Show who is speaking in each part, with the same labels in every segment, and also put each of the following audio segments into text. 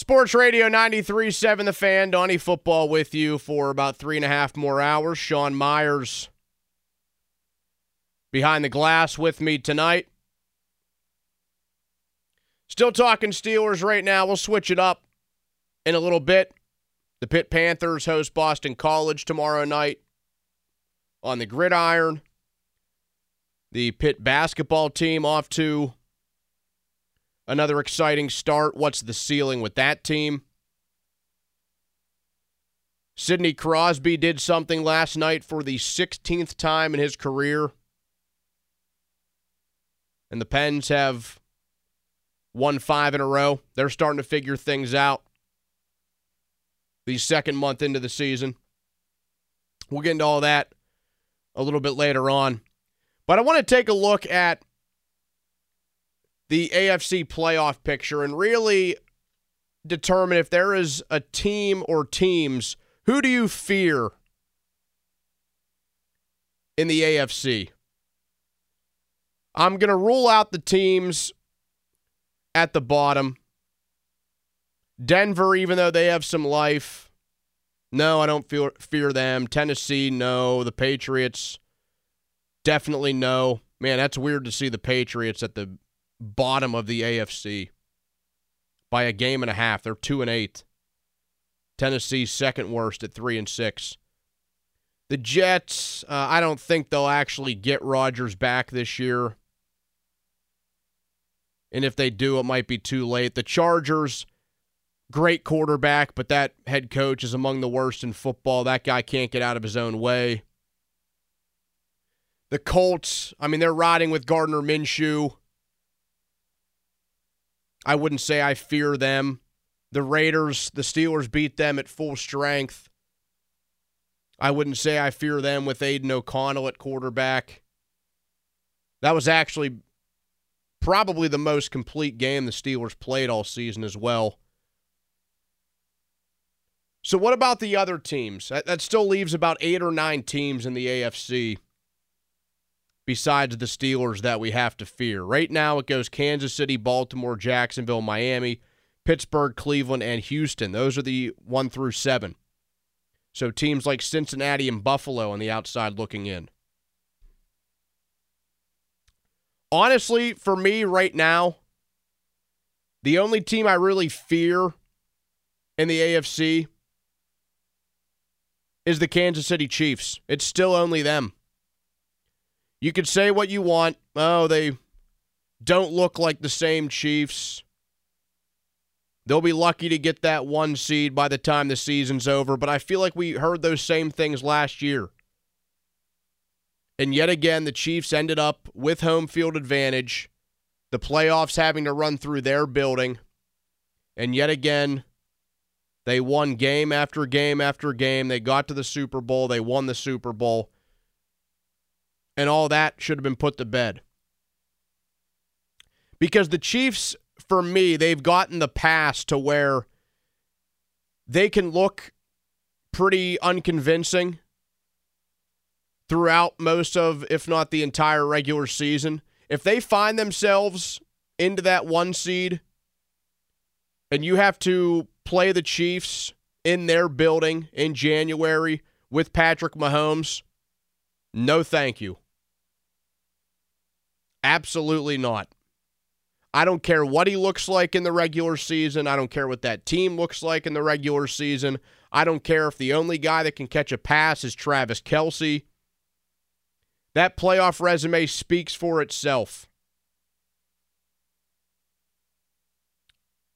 Speaker 1: Sports Radio 93.7 The Fan, Donnie Football with you for about three and a half more hours. Sean Myers behind the glass with me tonight. Still talking Steelers right now. We'll switch it up in a little bit. The Pitt Panthers host Boston College tomorrow night on the gridiron. The Pitt basketball team off to another exciting start. What's the ceiling with that team? Sidney Crosby did something last night for the 16th time in his career and the Pens have won five in a row. They're starting to figure things out. The second month into the season. We'll get into all that a little bit later on. But I want to take a look at the AFC playoff picture and really determine if there is a team or teams. Who do you fear in the AFC? I'm going to rule out the teams at the bottom. Denver, even though they have some life, no, I don't fear, fear them. Tennessee, no. The Patriots, definitely no. Man, that's weird to see the Patriots at the bottom of the AFC by a game and a half. They're two and eight. Tennessee second worst at three and six. The Jets, uh, I don't think they'll actually get Rodgers back this year. And if they do, it might be too late. The Chargers, great quarterback, but that head coach is among the worst in football. That guy can't get out of his own way. The Colts, I mean, they're riding with Gardner Minshew. I wouldn't say I fear them. The Raiders, the Steelers beat them at full strength. I wouldn't say I fear them with Aidan O'Connell at quarterback. That was actually probably the most complete game the Steelers played all season as well. So, what about the other teams? That, still leaves about eight or nine teams in the AFC besides the Steelers that we have to fear. Right now, it goes Kansas City, Baltimore, Jacksonville, Miami, Pittsburgh, Cleveland, and Houston. Those are the one through seven. So, teams like Cincinnati and Buffalo on the outside looking in. honestly, for me right now, the only team I really fear in the AFC is the Kansas City Chiefs. It's still only them. You could say what you want. Oh, they don't look like the same Chiefs. They'll be lucky to get that one seed by the time the season's over, but I feel like we heard those same things last year. And yet again, the Chiefs ended up with home field advantage, the playoffs having to run through their building. And yet again, they won game after game after game. They got to the Super Bowl, they won the Super Bowl. And all that should have been put to bed. Because the Chiefs, for me, they've gotten the pass to where they can look pretty unconvincing throughout most of, if not the entire regular season. If they find themselves into that one seed and you have to play the Chiefs in their building in January with Patrick Mahomes, no thank you. Absolutely not. I don't care what he looks like in the regular season. I don't care what that team looks like in the regular season. I don't care if the only guy that can catch a pass is Travis Kelce. That playoff resume speaks for itself.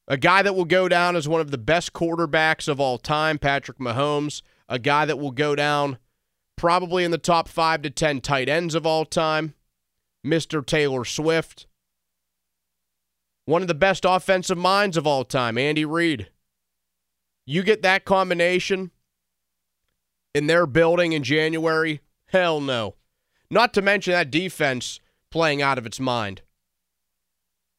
Speaker 1: A guy that will go down as one of the best quarterbacks of all time, Patrick Mahomes. A guy that will go down probably in the top five to 10 tight ends of all time, Mr. Taylor Swift. One of the best offensive minds of all time, Andy Reid. You get that combination in their building in January? Hell no. Not to mention that defense playing out of its mind.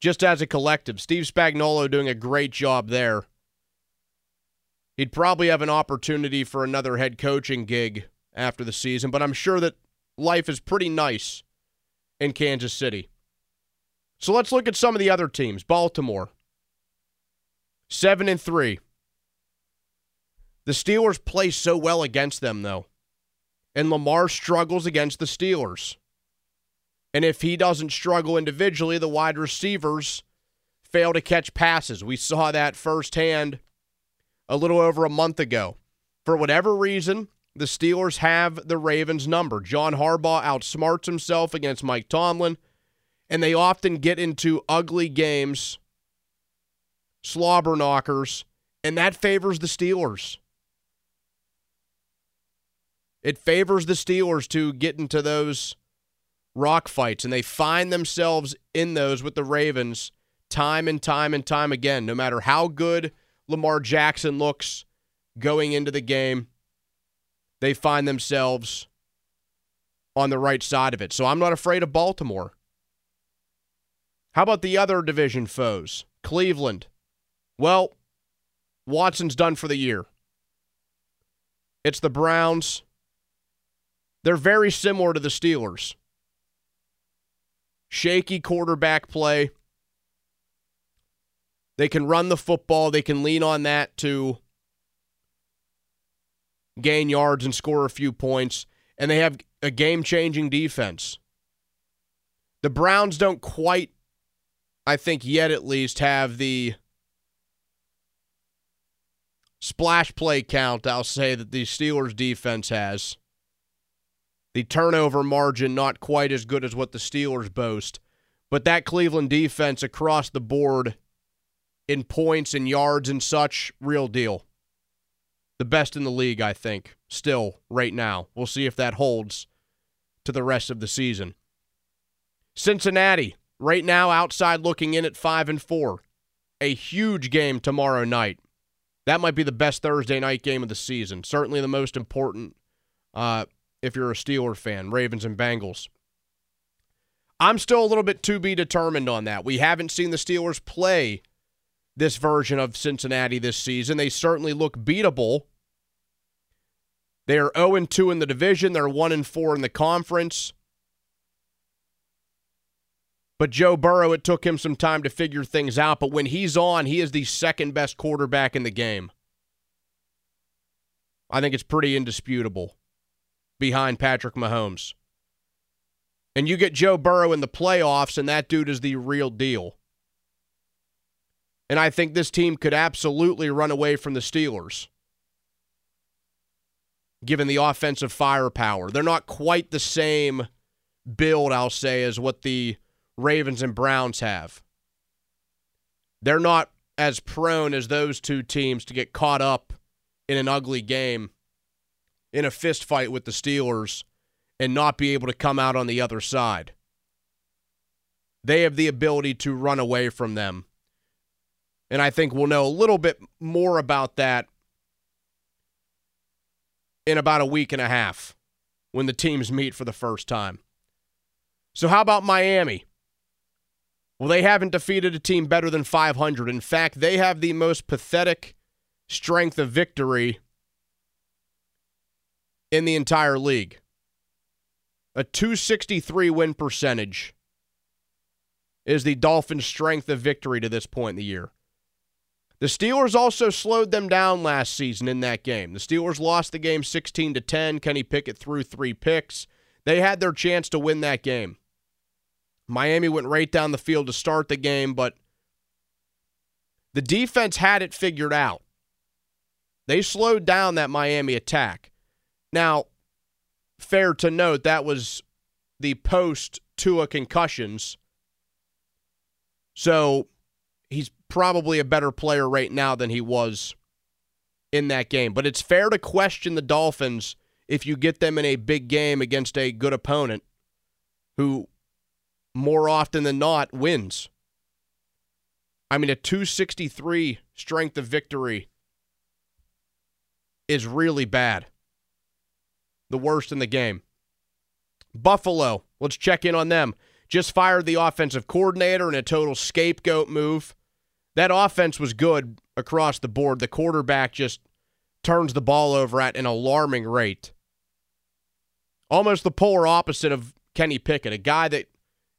Speaker 1: Just as a collective, Steve Spagnuolo doing a great job there. He'd probably have an opportunity for another head coaching gig after the season, but I'm sure that life is pretty nice in Kansas City. So let's look at some of the other teams. Baltimore, 7 and 3. The Steelers play so well against them though. And Lamar struggles against the Steelers. And if he doesn't struggle individually, the wide receivers fail to catch passes. We saw that firsthand a little over a month ago. For whatever reason, the Steelers have the Ravens' number. John Harbaugh outsmarts himself against Mike Tomlin, and they often get into ugly games, slobber knockers, and that favors the Steelers. It favors the Steelers to get into those rock fights, and they find themselves in those with the Ravens time and time and time again, no matter how good Lamar Jackson looks going into the game they find themselves on the right side of it. So I'm not afraid of Baltimore. How about the other division foes? Cleveland. Well, Watson's done for the year. It's the Browns. They're very similar to the Steelers. Shaky quarterback play. They can run the football, they can lean on that to gain yards and score a few points, and they have a game changing defense. The Browns don't quite, I think, yet at least, have the splash play count, I'll say, that the Steelers defense has. The turnover margin not quite as good as what the Steelers boast. But that Cleveland defense across the board in points and yards and such, real deal the best in the league, I think, still right now. We'll see if that holds to the rest of the season. Cincinnati, right now outside looking in at 5 and 4. A huge game tomorrow night. That might be the best Thursday night game of the season. Certainly the most important uh, if you're a Steeler fan, Ravens and Bengals. I'm still a little bit to be determined on that. We haven't seen the Steelers play this version of Cincinnati this season. They certainly look beatable. They are 0 2 in the division, they're 1 4 in the conference. But Joe Burrow, it took him some time to figure things out. But when he's on, he is the second best quarterback in the game. I think it's pretty indisputable behind Patrick Mahomes. And you get Joe Burrow in the playoffs, and that dude is the real deal. And I think this team could absolutely run away from the Steelers, given the offensive firepower. They're not quite the same build, I'll say, as what the Ravens and Browns have. They're not as prone as those two teams to get caught up in an ugly game, in a fist fight with the Steelers, and not be able to come out on the other side. They have the ability to run away from them and I think we'll know a little bit more about that in about a week and a half when the teams meet for the first time. So, how about Miami? Well, they haven't defeated a team better than 500. In fact, they have the most pathetic strength of victory in the entire league. A 263 win percentage is the Dolphins' strength of victory to this point in the year. The Steelers also slowed them down last season in that game. The Steelers lost the game 16 to 10. Kenny Pickett threw 3 picks. They had their chance to win that game. Miami went right down the field to start the game, but the defense had it figured out. They slowed down that Miami attack. Now, fair to note, that was the post Tua concussions. So he's probably a better player right now than he was in that game. But it's fair to question the Dolphins if you get them in a big game against a good opponent who more often than not wins. I mean, a 263 strength of victory is really bad. The worst in the game. Buffalo, let's check in on them. Just fired the offensive coordinator in a total scapegoat move. That offense was good across the board. The quarterback just turns the ball over at an alarming rate. Almost the polar opposite of Kenny Pickett, a guy that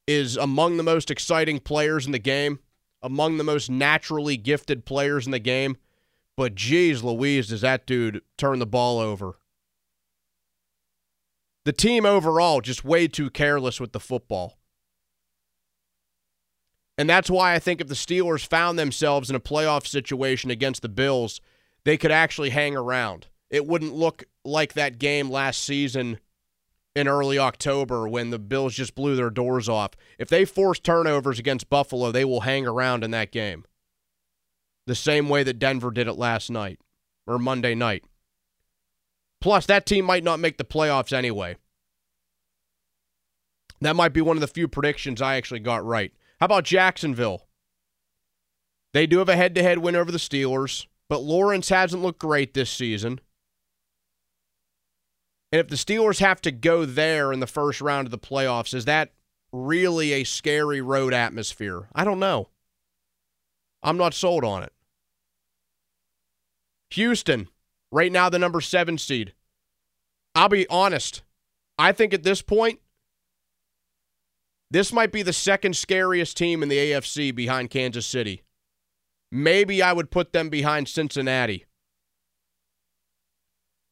Speaker 1: is among the most exciting players in the game, among the most naturally gifted players in the game. But geez Louise, does that dude turn the ball over? The team overall just way too careless with the football. And that's why I think if the Steelers found themselves in a playoff situation against the Bills, they could actually hang around. It wouldn't look like that game last season in early October when the Bills just blew their doors off. If they force turnovers against Buffalo, they will hang around in that game. The same way that Denver did it last night or Monday night. Plus, that team might not make the playoffs anyway. That might be one of the few predictions I actually got right. How about Jacksonville? They do have a head to head win over the Steelers, but Lawrence hasn't looked great this season. And if the Steelers have to go there in the first round of the playoffs, is that really a scary road atmosphere? I don't know. I'm not sold on it. Houston, right now the number seven seed. I'll be honest. I think at this point, this might be the second scariest team in the AFC behind Kansas City. Maybe I would put them behind Cincinnati.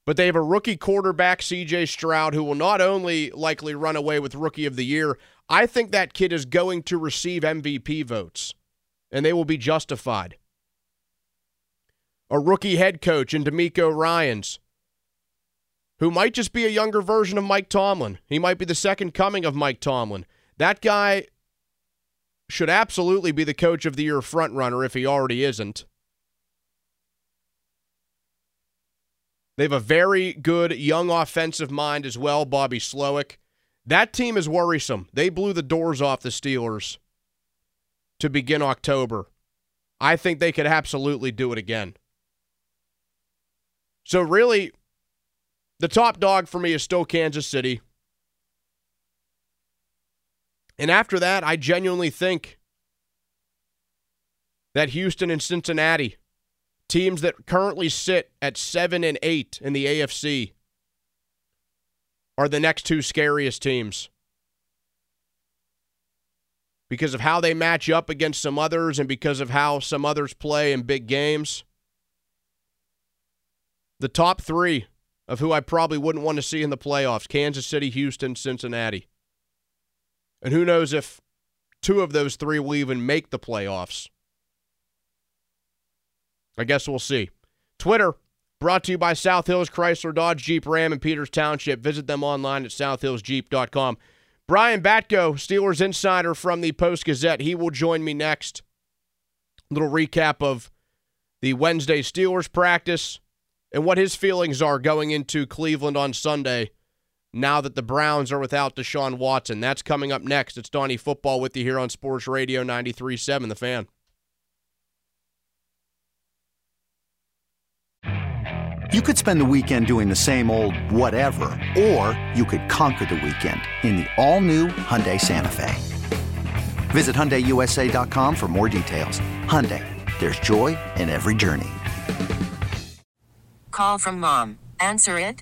Speaker 1: But they have a rookie quarterback, CJ Stroud, who will not only likely run away with Rookie of the Year, I think that kid is going to receive MVP votes, and they will be justified. A rookie head coach in DeMeco Ryans, who might just be a younger version of Mike Tomlin. He might be the second coming of Mike Tomlin. That guy should absolutely be the coach of the year frontrunner if he already isn't. They have a very good young offensive mind as well, Bobby Slowik. That team is worrisome. They blew the doors off the Steelers to begin October. I think they could absolutely do it again. So, really, the top dog for me is still Kansas City. And after that, I genuinely think that Houston and Cincinnati, teams that currently sit at 7 and 8 in the AFC, are the next two scariest teams. Because of how they match up against some others and because of how some others play in big games. The top three of who I probably wouldn't want to see in the playoffs Kansas City, Houston, Cincinnati. And who knows if two of those three will even make the playoffs. I guess we'll see. Twitter, brought to you by South Hills Chrysler Dodge Jeep Ram in Peters Township. Visit them online at southhillsjeep.com. Brian Batko, Steelers insider from the Post Gazette, he will join me next. Little recap of the Wednesday Steelers practice and what his feelings are going into Cleveland on Sunday now that the Browns are without Deshaun Watson. That's coming up next. It's Donnie Football with you here on Sports Radio 93.7 The Fan.
Speaker 2: You could spend the weekend doing the same old whatever, or you could conquer the weekend in the all-new Hyundai Santa Fe. Visit HyundaiUSA.com for more details. Hyundai, there's joy in every journey.
Speaker 3: Call from mom. Answer it.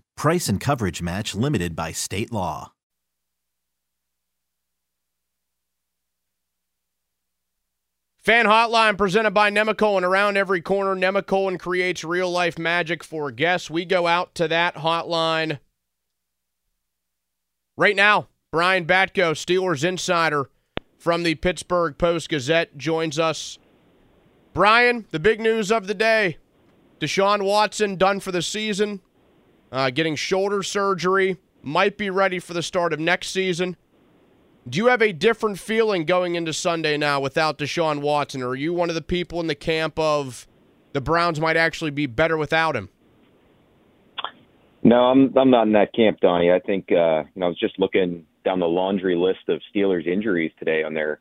Speaker 4: Price and coverage match limited by state law.
Speaker 1: Fan Hotline presented by Nemacolin. Around every corner, Nemacolin creates real life magic for guests. We go out to that hotline right now. Brian Batko, Steelers insider from the Pittsburgh Post Gazette, joins us. Brian, the big news of the day Deshaun Watson done for the season, uh, getting shoulder surgery, might be ready for the start of next season. Do you have a different feeling going into Sunday now without Deshaun Watson, or are you one of the people in the camp of the Browns might actually be better without him?
Speaker 5: No, I'm I'm not in that camp, Donnie. I think uh, you know I was just looking down the laundry list of Steelers injuries today on their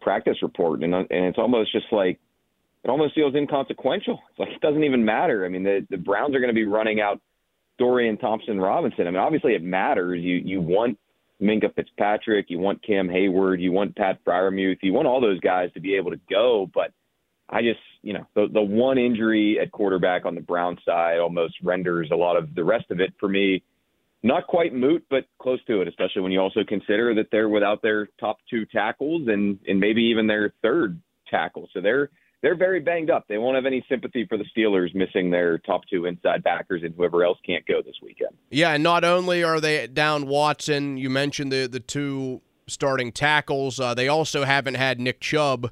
Speaker 5: practice report, and and it's almost just like it almost feels inconsequential. It's like it doesn't even matter. I mean, the the Browns are going to be running out Dorian Thompson Robinson. I mean, obviously it matters. You you want Minkah Fitzpatrick, you want Cam Hayward, you want Pat Freiermuth, you want all those guys to be able to go, but I just, you know, the the one injury at quarterback on the Brown side almost renders a lot of the rest of it for me not quite moot, but close to it, especially when you also consider that they're without their top two tackles and and maybe even their third tackle. So they're they're very banged up. They won't have any sympathy for the Steelers missing their top two inside backers and whoever else can't go this weekend.
Speaker 1: Yeah, and not only are they down Watson, you mentioned the the two starting tackles. Uh, they also haven't had Nick Chubb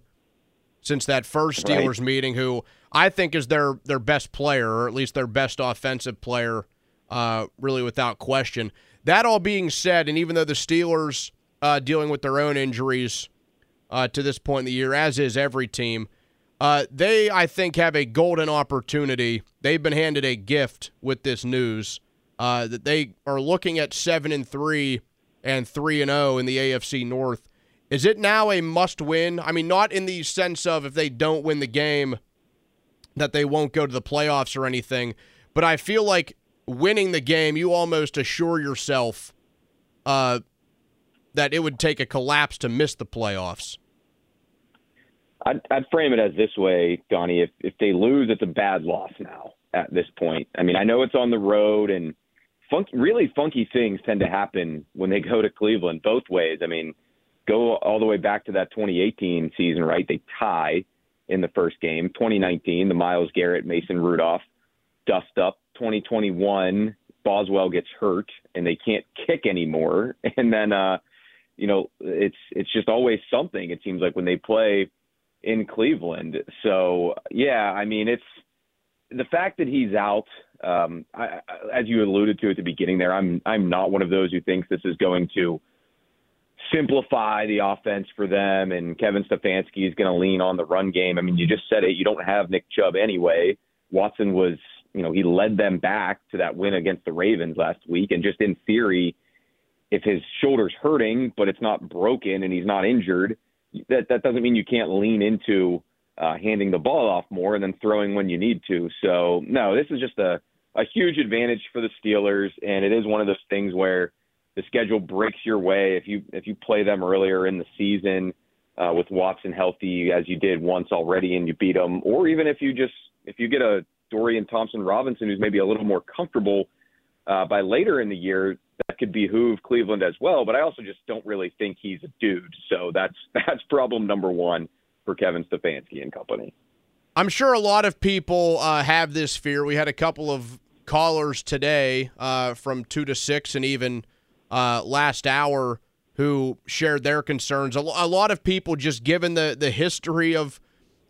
Speaker 1: since that first Steelers right. meeting, who I think is their their best player, or at least their best offensive player uh, really without question. That all being said, and even though the Steelers uh, dealing with their own injuries uh, to this point in the year, as is every team, uh, they I think have a golden opportunity. They've been handed a gift with this news uh, that they are looking at seven and three and three and zero in the AFC North. Is it now a must win? I mean, not in the sense of if they don't win the game that they won't go to the playoffs or anything, but I feel like winning the game, you almost assure yourself uh, that it would take a collapse to miss the playoffs.
Speaker 5: I'd, I'd frame it as this way, Donnie. If if they lose, it's a bad loss now at this point. I mean, I know it's on the road, and really funky things tend to happen when they go to Cleveland both ways. I mean, go all the way back to that 2018 season, right? They tie in the first game. 2019, the Myles Garrett, Mason Rudolph dust up 2021 Boswell gets hurt and they can't kick anymore, and then uh, you know it's it's just always something. It seems like when they play in Cleveland. So yeah, I mean it's the fact that he's out. Um, I, as you alluded to at the beginning there, I'm I'm not one of those who thinks this is going to simplify the offense for them and Kevin Stefanski is going to lean on the run game. I mean, you just said it. You don't have Nick Chubb anyway. Watson was you know, he led them back to that win against the Ravens last week. And just in theory, if his shoulder's hurting, but it's not broken and he's not injured, that, that doesn't mean you can't lean into uh, handing the ball off more and then throwing when you need to. So, no, this is just a, a huge advantage for the Steelers. And it is one of those things where the schedule breaks your way. If you, if you play them earlier in the season, uh, with Watson healthy as you did once already and you beat them, or even if you just if you get a Dorian Thompson Robinson, who's maybe a little more comfortable uh, by later in the year, that could behoove Cleveland as well. But I also just don't really think he's a dude. So that's that's problem number one for Kevin Stefanski and company.
Speaker 1: I'm sure a lot of people uh, have this fear. We had a couple of callers today uh, from two to six, and even uh, last hour who shared their concerns. A, a lot of people, just given the the history of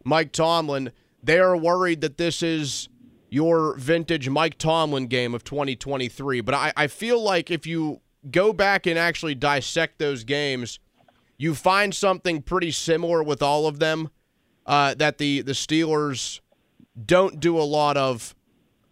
Speaker 1: Mike Tomlin, they are worried that this is your vintage Mike Tomlin game of 2023. But I, I feel like if you go back and actually dissect those games, you find something pretty similar with all of them uh, that the, the Steelers don't do a lot of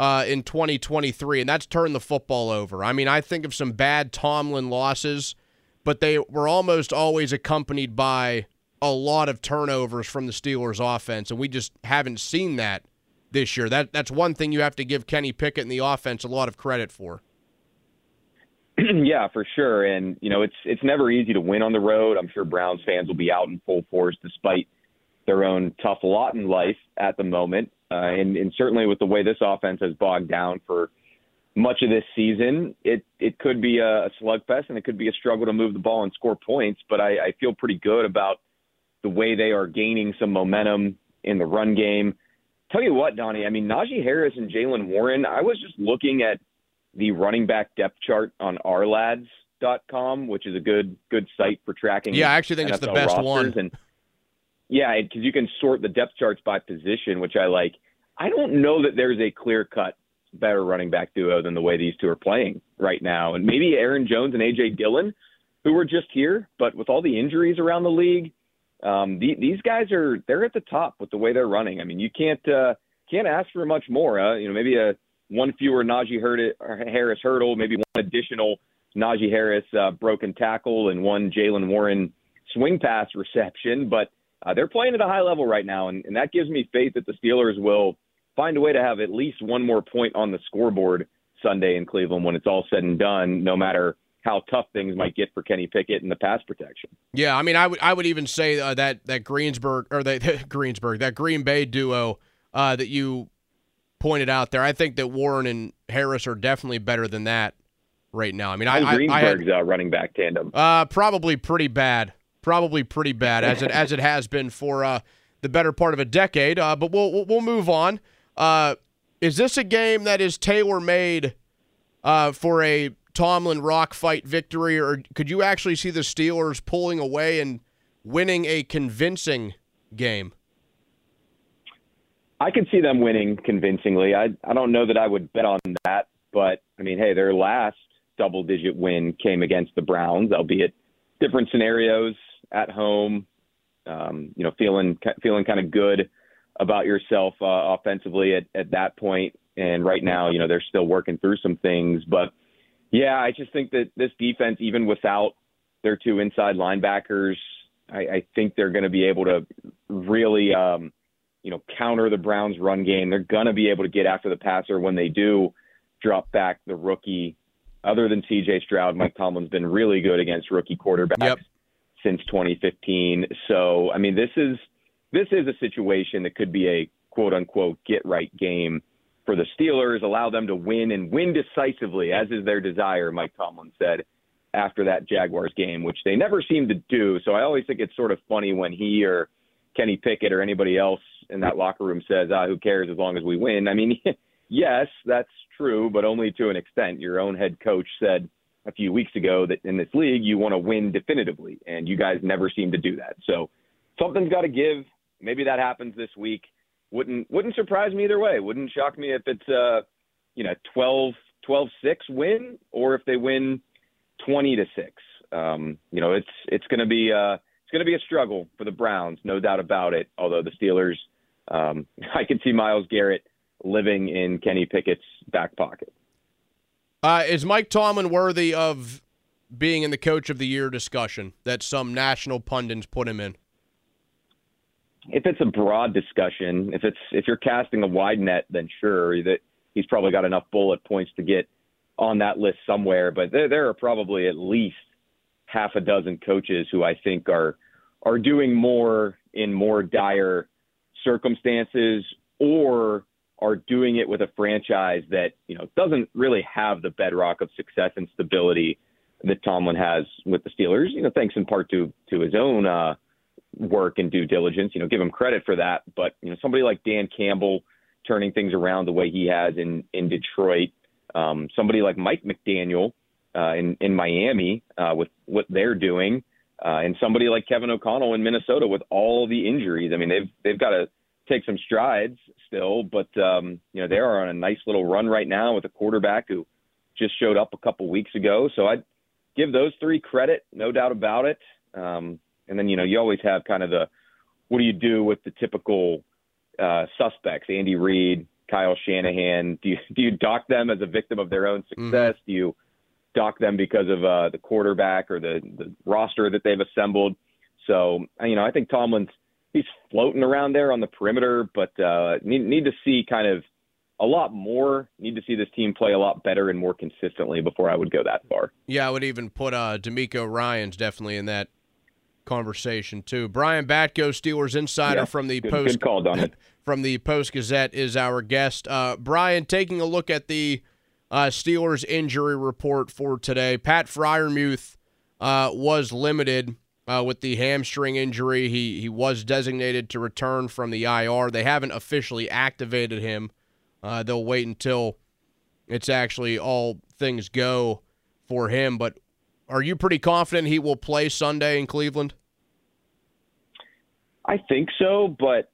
Speaker 1: uh, in 2023, and that's turn the football over. I mean, I think of some bad Tomlin losses, but they were almost always accompanied by a lot of turnovers from the Steelers offense, and we just haven't seen that this year. That that's one thing you have to give Kenny Pickett and the offense a lot of credit for.
Speaker 5: yeah, for sure. And you know, it's it's never easy to win on the road. I'm sure Browns fans will be out in full force despite their own tough lot in life at the moment. Uh, and, and certainly with the way this offense has bogged down for much of this season, it it could be a, slugfest and it could be a struggle to move the ball and score points. But I, I feel pretty good about the way they are gaining some momentum in the run game. Tell you what, Donnie, I mean Najee Harris and Jaylen Warren. I was just looking at the running back depth chart on Ourlads. Dot com, which is a good good site for tracking.
Speaker 1: Yeah, I actually think
Speaker 5: NFL
Speaker 1: it's the best one.
Speaker 5: And yeah, because you can sort the depth charts by position, which I like. I don't know that there's a clear cut better running back duo than the way these two are playing right now. And maybe Aaron Jones and AJ Dillon, who were just here, but with all the injuries around the league, um, the, these guys are they're at the top with the way they're running. I mean, you can't uh, can't ask for much more. Uh, you know, maybe a one fewer Najee Harris hurdle, maybe one additional Najee Harris uh, broken tackle, and one Jaylen Warren swing pass reception. But uh, they're playing at a high level right now, and, and that gives me faith that the Steelers will find a way to have at least one more point on the scoreboard Sunday in Cleveland when it's all said and done, no matter how tough things might get for Kenny Pickett in the pass protection.
Speaker 1: Yeah, I mean, I would I would even say uh, that that Greensburg or that Greensburg that Green Bay duo uh, that you pointed out there. I think that Warren and Harris are definitely better than that right now. I mean, I,
Speaker 5: I Greensburg's
Speaker 1: I
Speaker 5: had, uh, running back tandem.
Speaker 1: Uh, probably pretty bad. Probably pretty bad as it as it has been for uh, the better part of a decade. Uh, but we'll we'll move on. Uh, is this a game that is tailor made uh, for a Tomlin rock fight victory, or could you actually see the Steelers pulling away and winning a convincing game?
Speaker 5: I could see them winning convincingly. I I don't know that I would bet on that, but I mean, hey, their last double digit win came against the Browns, albeit different scenarios at home. Um, you know, feeling feeling kind of good about yourself uh, offensively at, at that point. And right now, you know, they're still working through some things. But yeah, I just think that this defense, even without their two inside linebackers, I, I think they're going to be able to really um, you know, counter the Browns' run game. They're going to be able to get after the passer when they do drop back the rookie. Other than C.J. Stroud, Mike Tomlin's been really good against rookie quarterbacks
Speaker 1: yep.
Speaker 5: since 2015. So, I mean, this is this is a situation that could be a quote unquote get right game for the Steelers. Allow them to win and win decisively, as is their desire. Mike Tomlin said after that Jaguars game, which they never seem to do. So I always think it's sort of funny when he or Kenny Pickett or anybody else in that locker room says, ah, who cares as long as we win. I mean, yes, that's true, but only to an extent. Your own head coach said a few weeks ago that in this league you want to win definitively, and you guys never seem to do that. So something's got to give. Maybe that happens this week. Wouldn't wouldn't surprise me either way. Wouldn't shock me if it's a you know 12 12 6 win or if they win 20 to 6. Um, you know, it's it's going to be uh it's going to be a struggle for the Browns, no doubt about it. Although the Steelers um, I can see Myles Garrett living in Kenny Pickett's back pocket.
Speaker 1: Uh, is Mike Tomlin worthy of being in the coach of the year discussion that some national pundits put him in?
Speaker 5: If it's a broad discussion, if it's if you're casting a wide net, then sure that he's probably got enough bullet points to get on that list somewhere. But there, there are probably at least half a dozen coaches who I think are are doing more in more dire circumstances or are doing it with a franchise that you know doesn't really have the bedrock of success and stability that Tomlin has with the Steelers. You know, thanks in part to to his own uh, work and due diligence. You know, give him credit for that. But you know, somebody like Dan Campbell turning things around the way he has in in Detroit. Um, somebody like Mike McDaniel uh, in in Miami uh, with what they're doing uh, and somebody like Kevin O'Connell in Minnesota with all the injuries. I mean, they've they've got to take some strides still, but um, you know they are on a nice little run right now with a quarterback who just showed up a couple weeks ago. So I'd give those three credit, no doubt about it. Um, and then you know you always have kind of the what do you do with the typical uh, suspects? Andy Reid, Kyle Shanahan. Do you do you dock them as a victim of their own success? Mm-hmm. Do you dock them because of uh, the quarterback or the, the roster that they've assembled. So, you know, I think Tomlin's he's floating around there on the perimeter, but uh, need need to see kind of a lot more. Need to see this team play a lot better and more consistently before I would go that far.
Speaker 1: Yeah, I would even put uh, DeMeco Ryans definitely in that conversation too. Brian Batko, Steelers insider
Speaker 5: Yeah,
Speaker 1: from the
Speaker 5: good-
Speaker 1: Post
Speaker 5: good call, Donnie.
Speaker 1: from the Post Gazette is our guest. Uh, Brian, taking a look at the uh, Steelers injury report for today. Pat Freiermuth uh, was limited uh, with the hamstring injury. He he was designated to return from the IR. They haven't officially activated him. Uh, they'll wait until it's actually all things go for him. But are you pretty confident he will play Sunday in Cleveland?
Speaker 5: I think so, but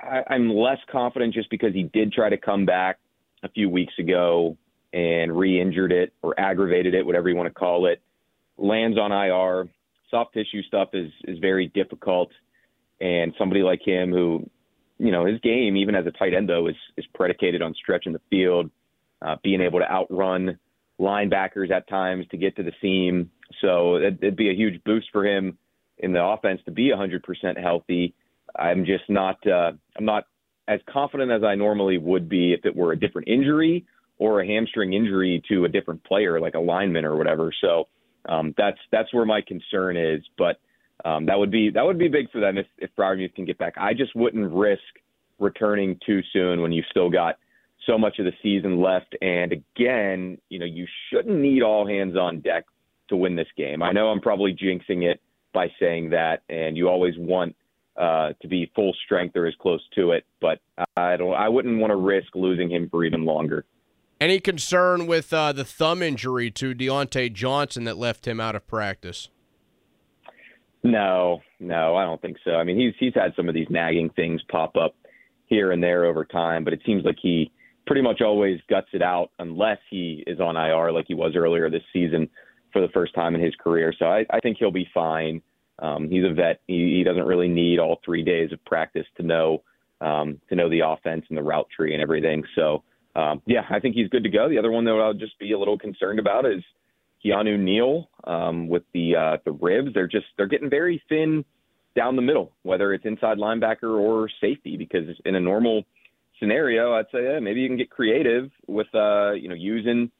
Speaker 5: I, I'm less confident just because he did try to come back a few weeks ago and re-injured it or aggravated it, whatever you want to call it. Lands on IR. Soft tissue stuff is is very difficult, and somebody like him who, you know, his game even as a tight end though is is predicated on stretching the field, uh, being able to outrun linebackers at times to get to the seam. So it'd, be a huge boost for him in the offense to be 100% healthy. I'm just not uh, I'm not as confident as I normally would be if it were a different injury or a hamstring injury to a different player like a lineman or whatever. So um, that's that's where my concern is. But um, that would be that would be big for them if if Freiermuth can get back. I just wouldn't risk returning too soon when you've still got so much of the season left. And again, you know, you shouldn't need all hands on deck to win this game. I know I'm probably jinxing it by saying that, and you always want uh, to be full strength or as close to it, but I don't. I wouldn't want to risk losing him for even longer.
Speaker 1: Any concern with uh, the thumb injury to Diontae Johnson that left him out of practice?
Speaker 5: No, no, I don't think so. I mean, he's he's had some of these nagging things pop up here and there over time, but it seems like he pretty much always guts it out unless he is on IR like he was earlier this season for the first time in his career. So I, I think he'll be fine. Um, he's a vet. He, he doesn't really need all three days of practice to know um, to know the offense and the route tree and everything. So um, yeah, I think he's good to go. The other one that I'll just be a little concerned about is Keanu Neal um, with the uh, the ribs. They're just they're getting very thin down the middle, whether it's inside linebacker or safety. Because in a normal scenario, I'd say yeah, maybe you can get creative with uh, you know using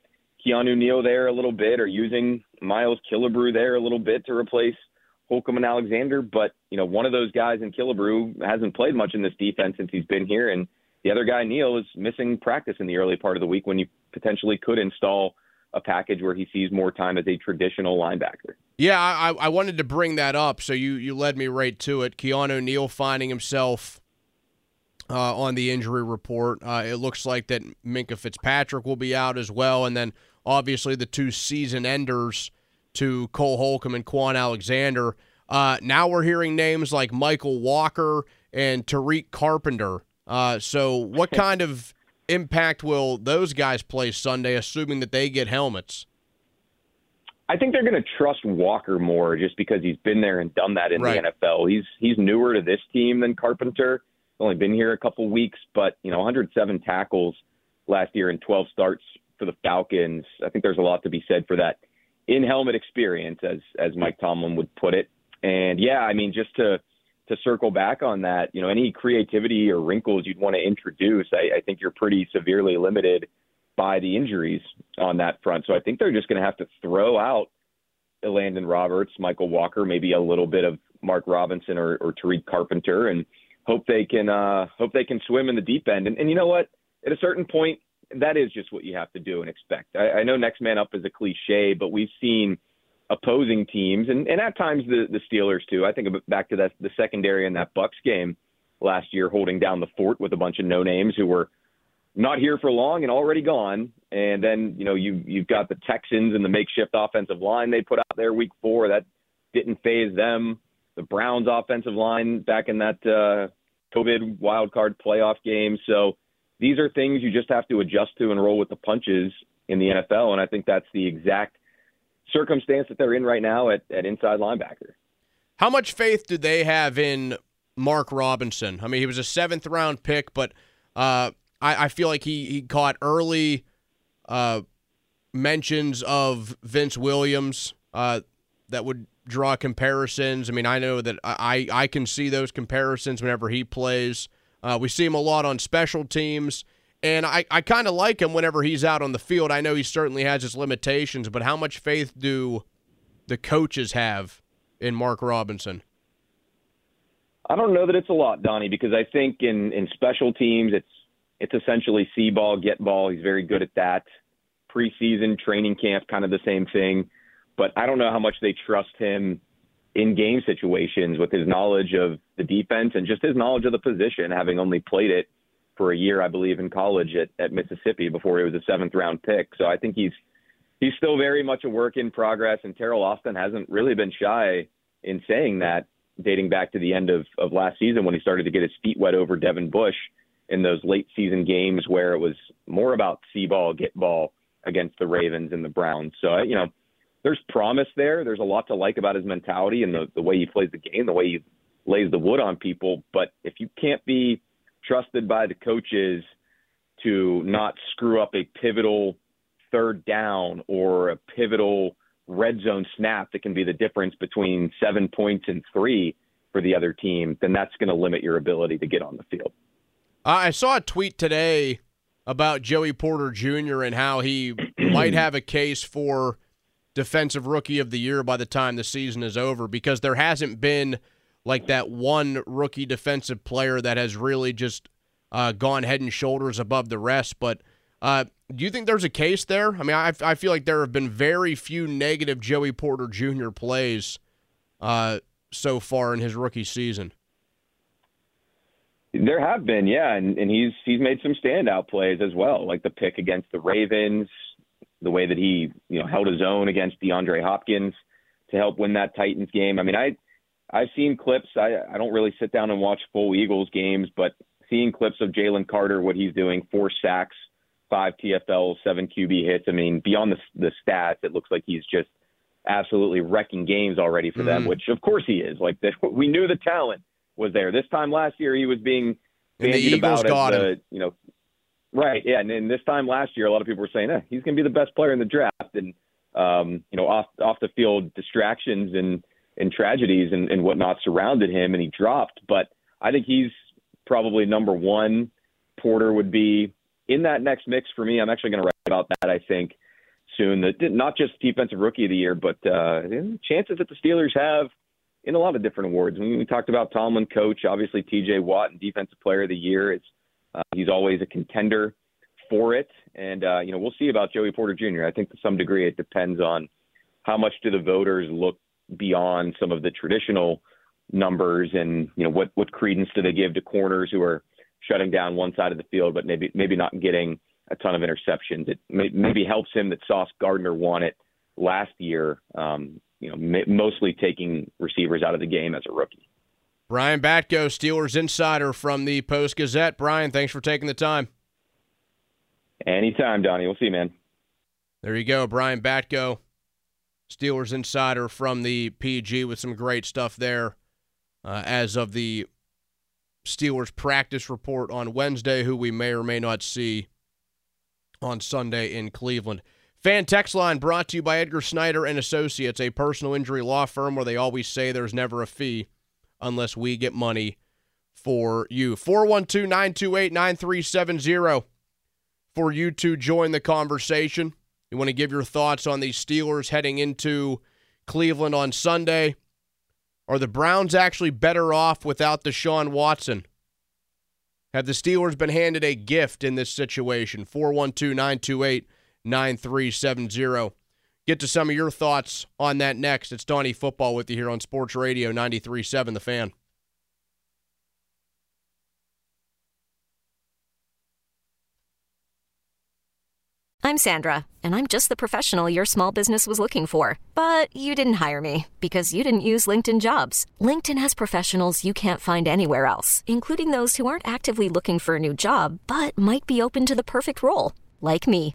Speaker 5: Keanu Neal there a little bit, or using Miles Killebrew there a little bit to replace Holcomb and Alexander. But you know one of those guys in Killebrew hasn't played much in this defense since he's been here, and the other guy Neal is missing practice in the early part of the week when you potentially could install a package where he sees more time as a traditional linebacker.
Speaker 1: Yeah, I, I wanted to bring that up, so you, you led me right to it. Keanu Neal finding himself uh, on the injury report. Uh, it looks like that Minkah Fitzpatrick will be out as well, and then obviously the two season enders to Cole Holcomb and Kwon Alexander. Uh, now we're hearing names like Mykal Walker and Tariq Carpenter. Uh, so what kind of impact will those guys play Sunday, assuming that they get helmets?
Speaker 5: I think they're going to trust Walker more just because he's been there and done that in
Speaker 1: Right.
Speaker 5: the NFL. He's he's newer to this team than Carpenter. Only been here a couple weeks, but you know, 107 tackles last year and 12 starts for the Falcons. I think there's a lot to be said for that in helmet experience, as as Mike Tomlin would put it. And yeah, I mean, just to to circle back on that, you know, any creativity or wrinkles you'd want to introduce, I, I think you're pretty severely limited by the injuries on that front. So I think they're just going to have to throw out Elandon Roberts, Mykal Walker, maybe a little bit of Mark Robinson or, or Tariq Carpenter, and hope they can uh, hope they can swim in the deep end. And, and you know what? At a certain point, that is just what you have to do and expect. I, I know next man up is a cliche, but we've seen opposing teams and, and at times the, the Steelers too. I think back to that the secondary in that Bucks game last year, holding down the fort with a bunch of no names who were not here for long and already gone. And then you know you you've got the Texans and the makeshift offensive line they put out there week four that didn't faze them. The Browns offensive line back in that uh, COVID wild card playoff game. So these are things you just have to adjust to and roll with the punches in the NFL. And I think that's the exact circumstance that they're in right now at, at inside linebacker.
Speaker 1: How much faith do they have in Mark Robinson? I mean, he was a seventh round pick, but uh, I, I feel like he, he caught early uh, mentions of Vince Williams uh, that would draw comparisons. I mean, I know that I, I can see those comparisons whenever he plays. Uh, we see him a lot on special teams. And I, I kind of like him whenever he's out on the field. I know he certainly has his limitations, but how much faith do the coaches have in Mark Robinson?
Speaker 5: I don't know that it's a lot, Donnie, because I think in, in special teams, it's it's essentially see ball, get ball. He's very good at that. Preseason, training camp, kind of the same thing. But I don't know how much they trust him in game situations with his knowledge of the defense and just his knowledge of the position, having only played it for a year, I believe, in college at, at Mississippi before he was a seventh round pick. So I think he's he's still very much a work in progress. And Teryl Austin hasn't really been shy in saying that, dating back to the end of, of last season when he started to get his feet wet over Devin Bush in those late season games where it was more about see ball, get ball against the Ravens and the Browns. So, you know, there's promise there. There's a lot to like about his mentality and the, the way he plays the game, the way he lays the wood on people. But if you can't be trusted by the coaches to not screw up a pivotal third down or a pivotal red zone snap that can be the difference between seven points and three for the other team, then that's going to limit your ability to get on the field.
Speaker 1: I saw a tweet today about Joey Porter Jr. and how he might have a case for defensive rookie of the year by the time the season is over because there hasn't been like that one rookie defensive player that has really just uh, gone head and shoulders above the rest. But uh, do you think there's a case there? I mean, I, I feel like there have been very few negative Joey Porter Jr. plays uh, so far in his rookie season.
Speaker 5: There have been, yeah, and, and he's he's made some standout plays as well, like the pick against the Ravens, the way that he you know held his own against DeAndre Hopkins to help win that Titans game. I mean, I I've seen clips. I I don't really sit down and watch full Eagles games, but seeing clips of Jalen Carter, what he's doing, four sacks, five TFLs, seven QB hits. I mean, beyond the the stats, it looks like he's just absolutely wrecking games already for mm-hmm. them. Which of course he is. Like the, we knew the talent was there. This time last year, he was being
Speaker 1: bandied about
Speaker 5: as
Speaker 1: the,
Speaker 5: you know, right? Yeah, and then this time last year, a lot of people were saying, eh, he's going to be the best player in the draft, and um, you know, off off the field distractions and and tragedies and, and whatnot surrounded him, and he dropped. But I think he's probably number one. Porter would be in that next mix for me. I'm actually going to write about that. I think soon. That not just defensive rookie of the year, but uh, chances that the Steelers have in a lot of different awards. We talked about Tomlin coach, obviously T.J. Watt and defensive player of the year. It's uh, he's always a contender for it, and uh, you know we'll see about Joey Porter Jr. I think to some degree it depends on how much do the voters look beyond some of the traditional numbers, and you know what what credence do they give to corners who are shutting down one side of the field, but maybe maybe not getting a ton of interceptions. It may, maybe helps him that Sauce Gardner won it last year. Um, you know, mostly taking receivers out of the game as a rookie.
Speaker 1: Brian Batko, Steelers insider from the Post Gazette. Brian, thanks for taking the time.
Speaker 5: Anytime, Donny. We'll see you, man.
Speaker 1: There you go, Brian Batko, Steelers insider from the PG, with some great stuff there. Uh, as of the Steelers practice report on Wednesday, who we may or may not see on Sunday in Cleveland. Fan text line brought to you by Edgar Snyder and Associates, a personal injury law firm where they always say there's never a fee unless we get money for you. 412 928 9370 for you to join the conversation. You want to give your thoughts on the Steelers heading into Cleveland on Sunday. Are the Browns actually better off without Deshaun Watson? Have the Steelers been handed a gift in this situation? 412 928 9370. Get to some of your thoughts on that next. It's Donny Football with you here on Sports Radio 93.7 The Fan.
Speaker 6: I'm Sandra, and I'm just the professional your small business was looking for. But you didn't hire me because you didn't use LinkedIn jobs. LinkedIn has professionals you can't find anywhere else, including those who aren't actively looking for a new job but might be open to the perfect role, like me.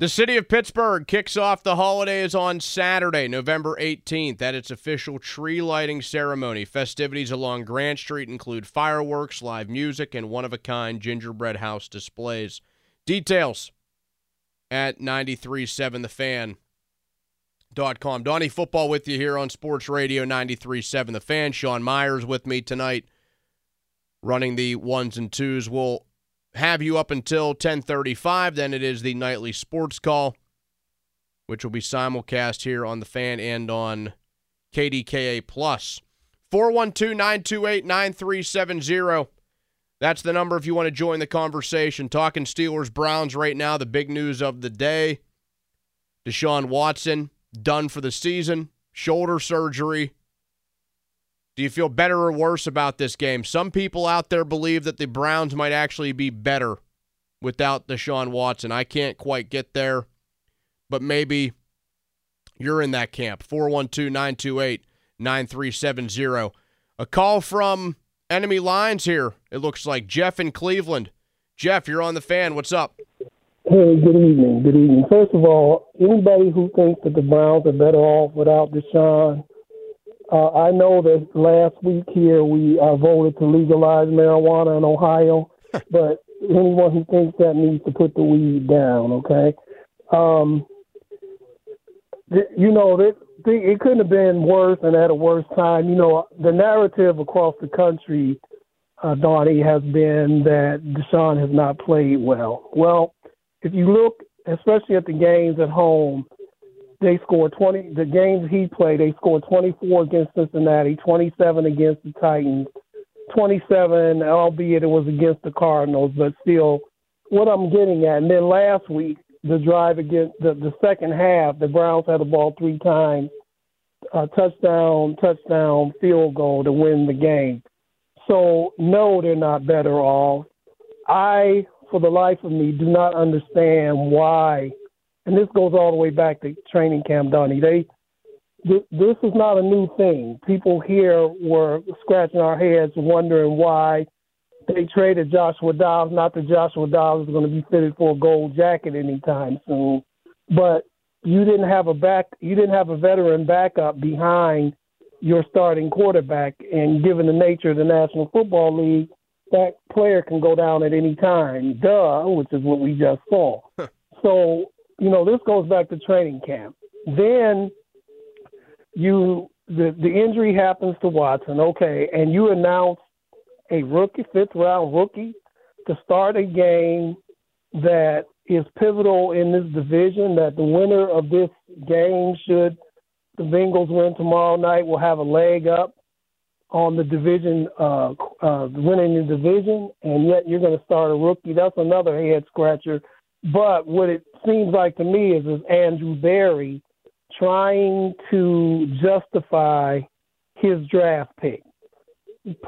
Speaker 1: The city of Pittsburgh kicks off the holidays on Saturday, November 18th, at its official tree lighting ceremony. Festivities along Grant Street include fireworks, live music, and one of a kind gingerbread house displays. Details at 937thefan.com. Donny Football with you here on Sports Radio 937 The Fan. Sean Myers with me tonight running the ones and twos. We'll have you up until 1035. Then it is the nightly sports call, which will be simulcast here on the fan and on KDKA Plus. 412-928-9370. That's the number if you want to join the conversation. Talking Steelers Browns right now, the big news of the day. Deshaun Watson done for the season, shoulder surgery. Do you feel better or worse about this game? Some people out there believe that the Browns might actually be better without Deshaun Watson. I can't quite get there, but maybe you're in that camp. 412 928 9370. A call from enemy lines here. It looks like Jeff in Cleveland. Jeff, you're on the fan. What's up?
Speaker 7: Hey, good evening. Good evening. First of all, anybody who thinks that the Browns are better off without Deshaun uh, I know that last week here we uh, voted to legalize marijuana in Ohio, but anyone who thinks that needs to put the weed down. Okay, um, th- you know that th- it couldn't have been worse and at a worse time. You know the narrative across the country, uh, Donny, has been that Deshaun has not played well. Well, if you look, especially at the games at home they scored 20 the games he played they scored 24 against cincinnati 27 against the titans 27 albeit it was against the cardinals but still what i'm getting at. And then last week the drive against the, the second half the browns had the ball three times uh, touchdown touchdown field goal to win the game. So no they're not better off. I for the life of me do not understand why and this goes all the way back to training camp, Donny. They this is not a new thing. People here were scratching our heads, wondering why they traded Joshua Dobbs. Not that Joshua Dobbs is going to be fitted for a gold jacket anytime soon, but you didn't have a back. You didn't have a veteran backup behind your starting quarterback. And given the nature of the National Football League, that player can go down at any time. Duh, which is what we just saw. so you know, this goes back to training camp. Then you the the injury happens to Watson, okay, and you announce a rookie, fifth round rookie, to start a game that is pivotal in this division. That the winner of this game, should the Bengals win tomorrow night, will have a leg up on the division, uh, uh, winning the division, and yet you're going to start a rookie. That's another head scratcher but what it seems like to me is is Andrew Berry trying to justify his draft pick,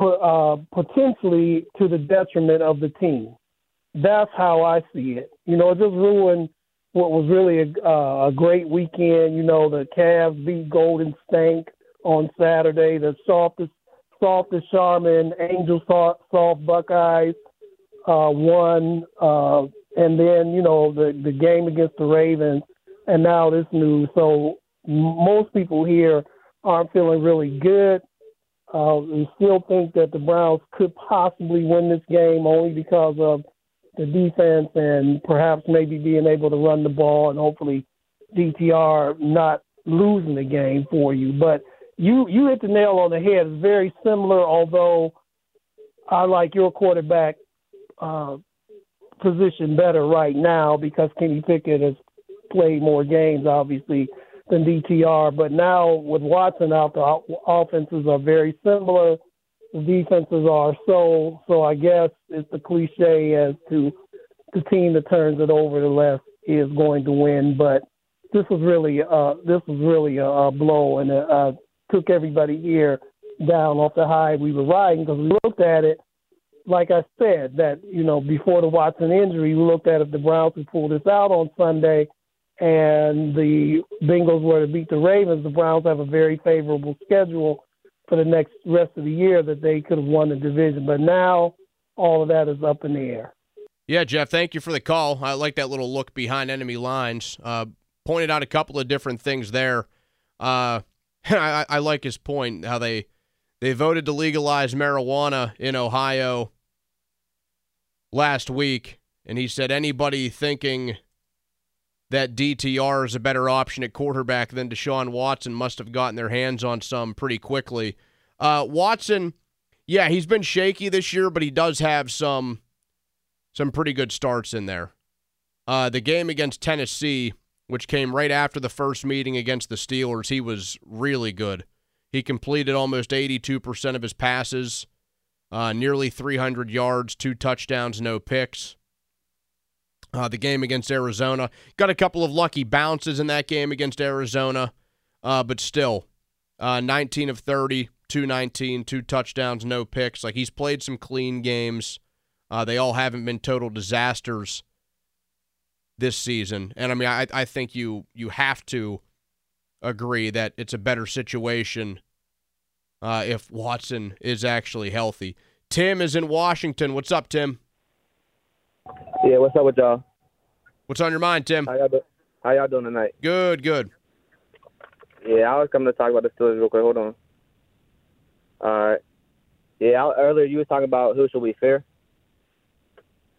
Speaker 7: uh, potentially to the detriment of the team. That's how I see it. You know, it just ruined what was really a, uh, a great weekend. You know, the Cavs beat Golden Stank on Saturday. The softest, softest Charmin Angel soft, soft Buckeyes uh, won. Uh, and then you know the the game against the Ravens, and now this news. So most people here aren't feeling really good. Uh, we still think that the Browns could possibly win this game only because of the defense and perhaps maybe being able to run the ball and hopefully DTR not losing the game for you. But you you hit the nail on the head. It's very similar, although I like your quarterback uh, position better right now because Kenny Pickett has played more games, obviously, than DTR. But now with Watson out, the offenses are very similar. The defenses are so. So I guess it's the cliche as to the team that turns it over the less is going to win. But this was really uh, this was really a, a blow, and it uh, took everybody here down off the high we were riding because we looked at it. Like I said, that you know before the Watson injury, we looked at if the Browns could pull this out on Sunday, and the Bengals were to beat the Ravens. The Browns have a very favorable schedule for the next rest of the year that they could have won the division. But now all of that is up in the air.
Speaker 1: Yeah, Jeff, thank you for the call. I like that little look behind enemy lines. Uh, pointed out a couple of different things there. Uh, I, I like his point how they they voted to legalize marijuana in Ohio last week, and he said anybody thinking that DTR is a better option at quarterback than Deshaun Watson must have gotten their hands on some pretty quickly. Uh, Watson, yeah, he's been shaky this year, but he does have some some pretty good starts in there. Uh, the game against Tennessee, which came right after the first meeting against the Steelers, he was really good. He completed almost 82% of his passes, uh, nearly 300 yards, two touchdowns, no picks. Uh, the game against Arizona got a couple of lucky bounces in that game against Arizona, uh, but still, uh, 19 of 30, 219, two touchdowns, no picks. Like he's played some clean games. Uh, they all haven't been total disasters this season, and I mean, I, I think you you have to agree that it's a better situation uh, if Watson is actually healthy. Tim is in Washington. What's up, Tim?
Speaker 8: Yeah, what's up with y'all?
Speaker 1: What's on your mind, Tim?
Speaker 8: How y'all, do- how y'all doing tonight?
Speaker 1: Good, good.
Speaker 8: Yeah, I was coming to talk about the Steelers real quick. Hold on. All right. Yeah, I, earlier you was talking about who should we fear.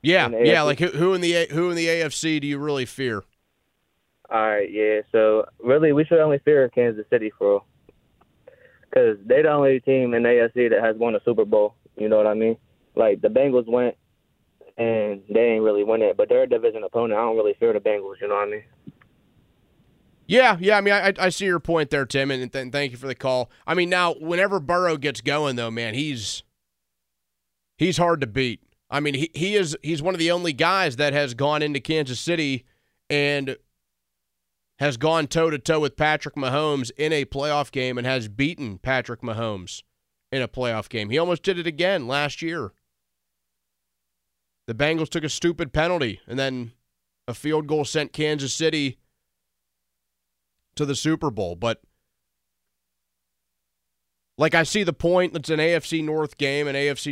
Speaker 1: Yeah, yeah. Like who, who in the who in the AFC do you really fear?
Speaker 8: All right, yeah. So really, we should only fear Kansas City for, because they're the only team in the AFC that has won a Super Bowl. You know what I mean? Like the Bengals went, and they ain't really win it, but they're a division opponent. I don't really fear the Bengals. You know what I mean?
Speaker 1: Yeah, yeah. I mean, I, I see your point there, Tim, and th- thank you for the call. I mean, now whenever Burrow gets going, though, man, he's he's hard to beat. I mean, he, he is he's one of the only guys that has gone into Kansas City and has gone toe to toe with Patrick Mahomes in a playoff game and has beaten Patrick Mahomes in a playoff game. He almost did it again last year. The Bengals took a stupid penalty and then a field goal sent Kansas City to the Super Bowl. But like I see the point. It's an AFC North game, an AFC.